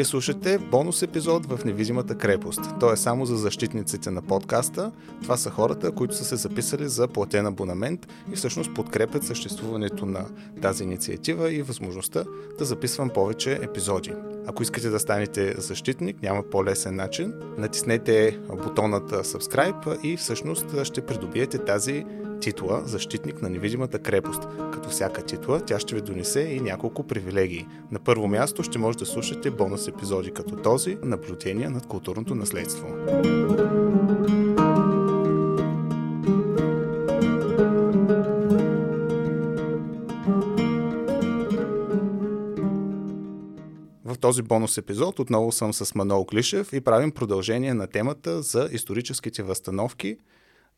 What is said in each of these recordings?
Вие слушате бонус епизод в Невидимата крепост. Той е само за защитниците на подкаста. Това са хората, които са се записали за платен абонамент и всъщност подкрепят съществуването на тази инициатива и възможността да записвам повече епизоди. Ако искате да станете защитник, няма по-лесен начин. Натиснете бутонът subscribe и всъщност ще придобиете тази титла Защитник на невидимата крепост. Всяка титла, тя ще ви донесе и няколко привилегии. На първо място ще може да слушате бонус епизоди като този Наблюдения над културното наследство. Този бонус епизод отново съм с Манол Клишев и правим продължение на темата за историческите възстановки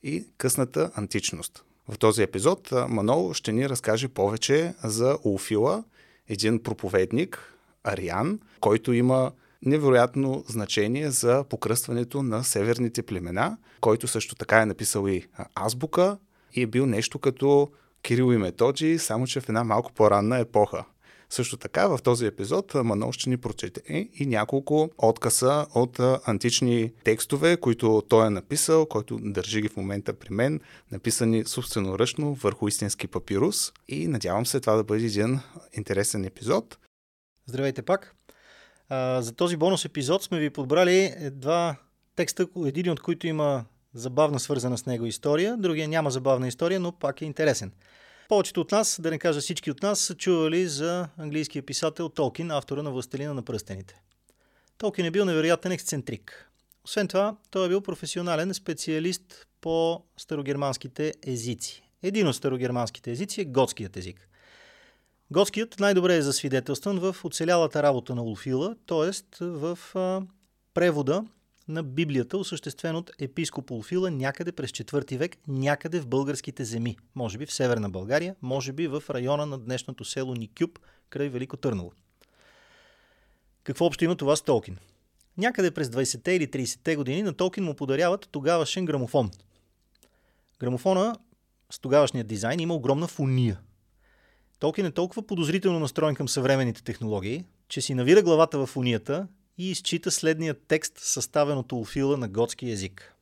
и късната античност. В този епизод Манол ще ни разкаже повече за Улфила, един проповедник, Ариан, който има невероятно значение за покръстването на северните племена, който също така е написал и азбука и е бил нещо като Кирил и Методи, само че в една малко по-ранна епоха. Също така в този епизод Манол ще ни прочете и няколко откъса от антични текстове, които той е написал, който държи ги в момента при мен, написани собственоръчно върху истински папирус и надявам се това да бъде един интересен епизод. Здравейте пак! За този бонус епизод сме ви подбрали два текста, един от които има забавна свързана с него история, другия няма забавна история, но пак е интересен. Повечето от нас, да не кажа всички от нас, са чували за английския писател Толкин, автора на Властелина на пръстените. Толкин е бил невероятен ексцентрик. Освен това, той е бил професионален специалист по старогерманските езици. Един от старогерманските езици е готският език. Готският най-добре е засвидетелстван в оцелялата работа на Улфила, т.е. в превода на Библията, осъществен от епископ Улфила някъде през 4 век, някъде в българските земи. Може би в северна България, може би в района на днешното село Никюб, край Велико Търново. Какво общо има това с Толкин? Някъде през 20-те или 30-те години на Толкин му подаряват тогавашен грамофон. Грамофона с тогавашния дизайн има огромна фуния. Толкин е толкова подозрително настроен към съвременните технологии, че си навира главата в фунията и изчита следния текст, съставен от улфила на готски език.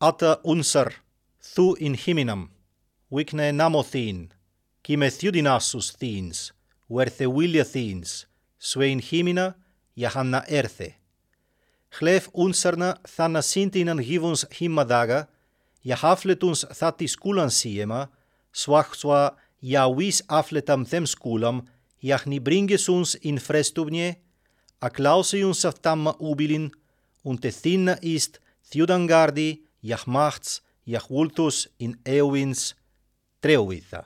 Ата унсър, thу in himinam, викне намоthин, киме thudinassus thins, werthe willia thins, свейн химина, яханна ерθε. Хлев унсърна thana sintinan givons himadaga, яхафлетунс thati скулан сиема, свах сва яуис афлетам them скулам, яхни брингесунс in frestubnie, a clauseiun saftamma ubilin, und thinna ist Theodangardi, jach machts, jach vultus in eowins треовита.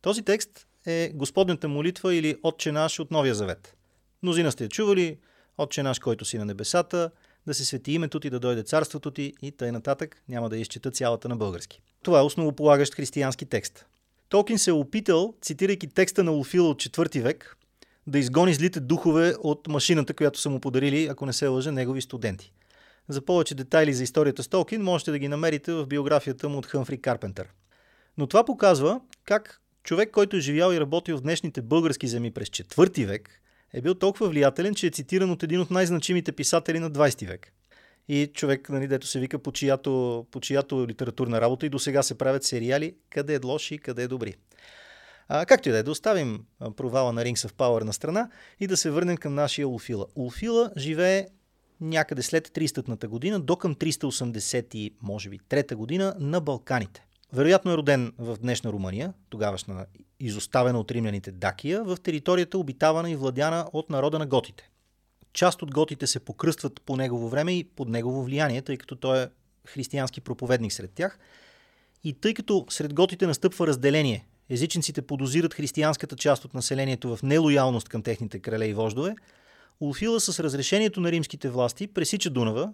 Този текст е Господната молитва или Отче наш от Новия Завет. Мнозина сте чували Отче наш, който си на небесата, да се свети името ти, да дойде царството ти и тъй нататък, няма да изчита цялата на български. Това е основополагащ християнски текст. Толкин се е опитал, цитирайки текста на Улфила от 4 век, да изгони злите духове от машината, която са му подарили, ако не се лъжа, негови студенти. За повече детайли за историята с Толкин можете да ги намерите в биографията му от Хъмфри Карпентър. Но това показва как човек, който е живял и работил в днешните български земи през 4 век, е бил толкова влиятелен, че е цитиран от един от най-значимите писатели на 20 век. И човек, нали, дето се вика по чиято, по чиято литературна работа и до сега се правят сериали, къде е лоши, къде е добри. А, както и да е, да оставим провала на Rings of Power на страна и да се върнем към нашия Улфила. Улфила живее някъде след 300-та година до към 380 може би, трета година на Балканите. Вероятно е роден в днешна Румъния, тогавашна изоставена от римляните Дакия, в територията обитавана и владяна от народа на готите. Част от готите се покръстват по негово време и под негово влияние, тъй като той е християнски проповедник сред тях. И тъй като сред готите настъпва разделение езичниците подозират християнската част от населението в нелоялност към техните крале и вождове, Улфила с разрешението на римските власти пресича Дунава,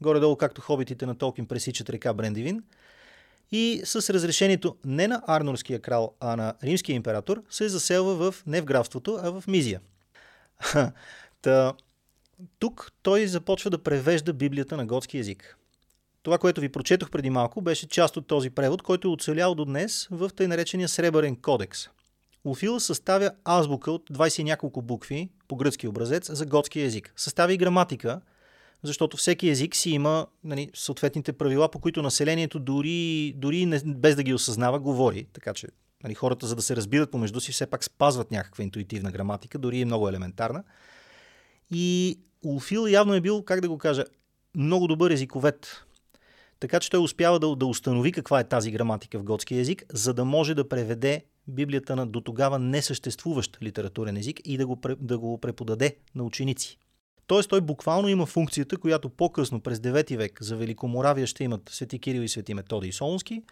горе-долу както хобитите на Толкин пресичат река Брендивин, и с разрешението не на арнорския крал, а на римския император, се заселва в не в графството, а в Мизия. Та, тук той започва да превежда Библията на готски язик. Това, което ви прочетох преди малко, беше част от този превод, който е оцелял до днес в тъй наречения Сребърен кодекс. Улфила съставя азбука от 20 и няколко букви по гръцки образец за готски език. Съставя и граматика, защото всеки език си има нали, съответните правила, по които населението дори, дори не, без да ги осъзнава говори. Така че нали, хората, за да се разбират помежду си, все пак спазват някаква интуитивна граматика, дори е много елементарна. И Улфил явно е бил, как да го кажа, много добър езиковед. Така че той успява да, да установи каква е тази граматика в готски език, за да може да преведе Библията на до тогава несъществуващ литературен език и да го, да го преподаде на ученици. Тоест той буквално има функцията, която по-късно през 9 век за Великоморавия ще имат Свети Кирил и Свети Методи и Солунски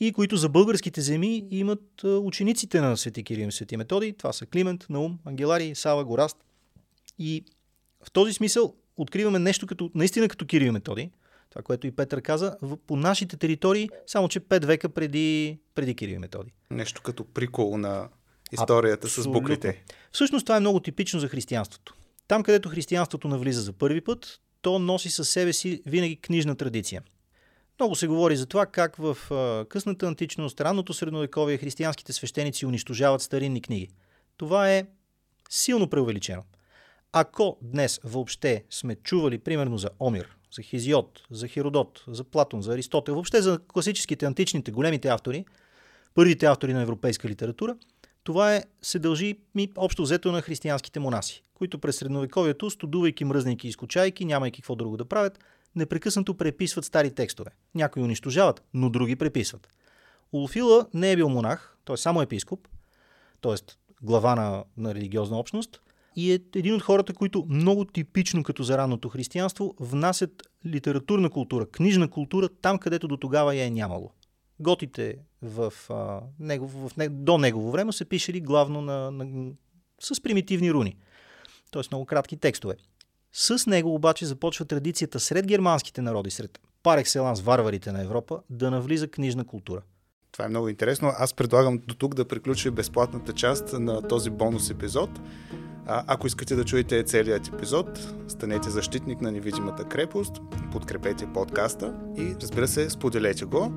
и които за българските земи имат учениците на Свети Кирил и Свети Методи. Това са Климент, Наум, Ангелари, Сава, Гораст. И в този смисъл откриваме нещо като, наистина като Кирил и Методи, това, което и Петър каза, по нашите територии, само че 5 века преди, преди Кирил и Методи. Нещо като прикол на историята Абсолютно. с буквите. Всъщност това е много типично за християнството. Там, където християнството навлиза за първи път, то носи със себе си винаги книжна традиция. Много се говори за това как в късната античност, ранното средновековие християнските свещеници унищожават старинни книги. Това е силно преувеличено. Ако днес въобще сме чували примерно за Омир, за Хизиот, за Херодот, за Платон, за Аристотел, въобще за класическите, античните, големите автори, първите автори на европейска литература, това е, се дължи ми общо взето на християнските монаси, които през средновековието, студувайки, мръзнайки и нямайки какво друго да правят, непрекъснато преписват стари текстове. Някои унищожават, но други преписват. Улфила не е бил монах, той е само епископ, т.е. глава на, на религиозна общност, и е един от хората, които много типично като за ранното християнство внасят литературна култура, книжна култура там, където до тогава я е нямало. Готите в, а, него, в, до негово време са пишели главно на, на, с примитивни руни, т.е. много кратки текстове. С него обаче започва традицията сред германските народи, сред пар екселанс варварите на Европа, да навлиза книжна култура. Това е много интересно. Аз предлагам до тук да приключи безплатната част на този бонус епизод. А, ако искате да чуете целият епизод, станете защитник на невидимата крепост, подкрепете подкаста и разбира се, споделете го.